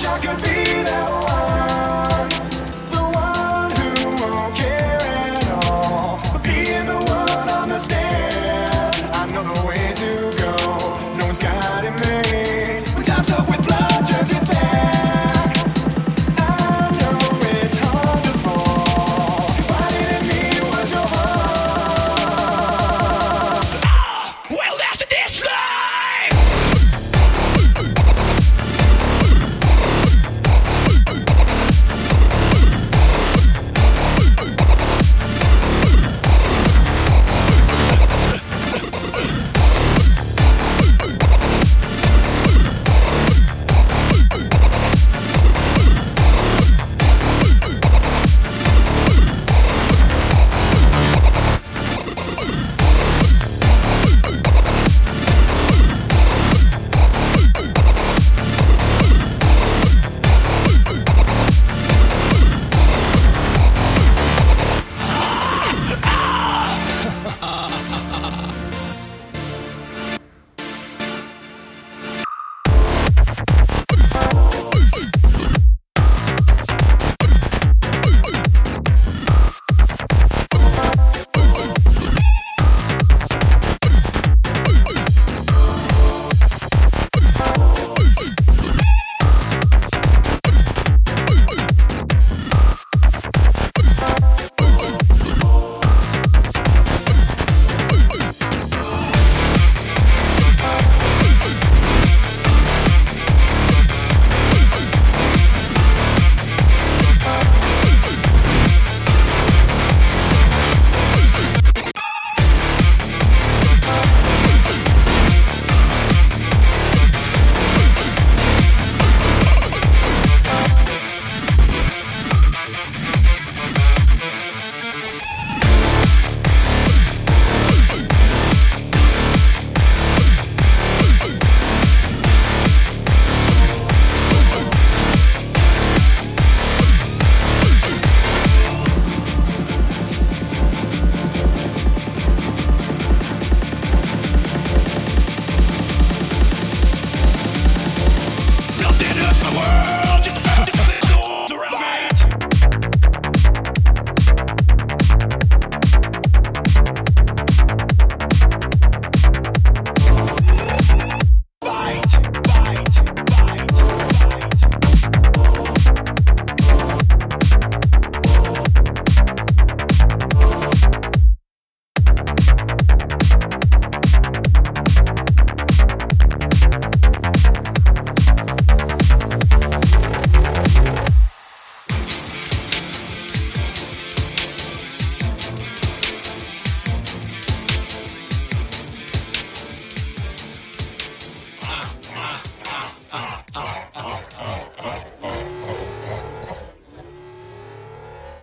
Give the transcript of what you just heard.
wish I could be